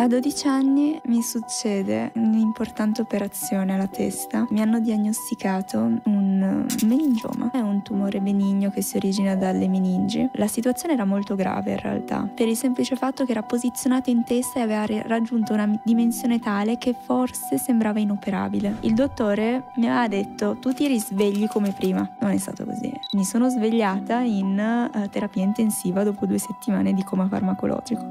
A 12 anni mi succede un'importante operazione alla testa. Mi hanno diagnosticato un meningioma, è un tumore benigno che si origina dalle meningi. La situazione era molto grave in realtà, per il semplice fatto che era posizionato in testa e aveva raggiunto una dimensione tale che forse sembrava inoperabile. Il dottore mi aveva detto tu ti risvegli come prima. Non è stato così. Mi sono svegliata in eh, terapia intensiva dopo due settimane di coma farmacologico.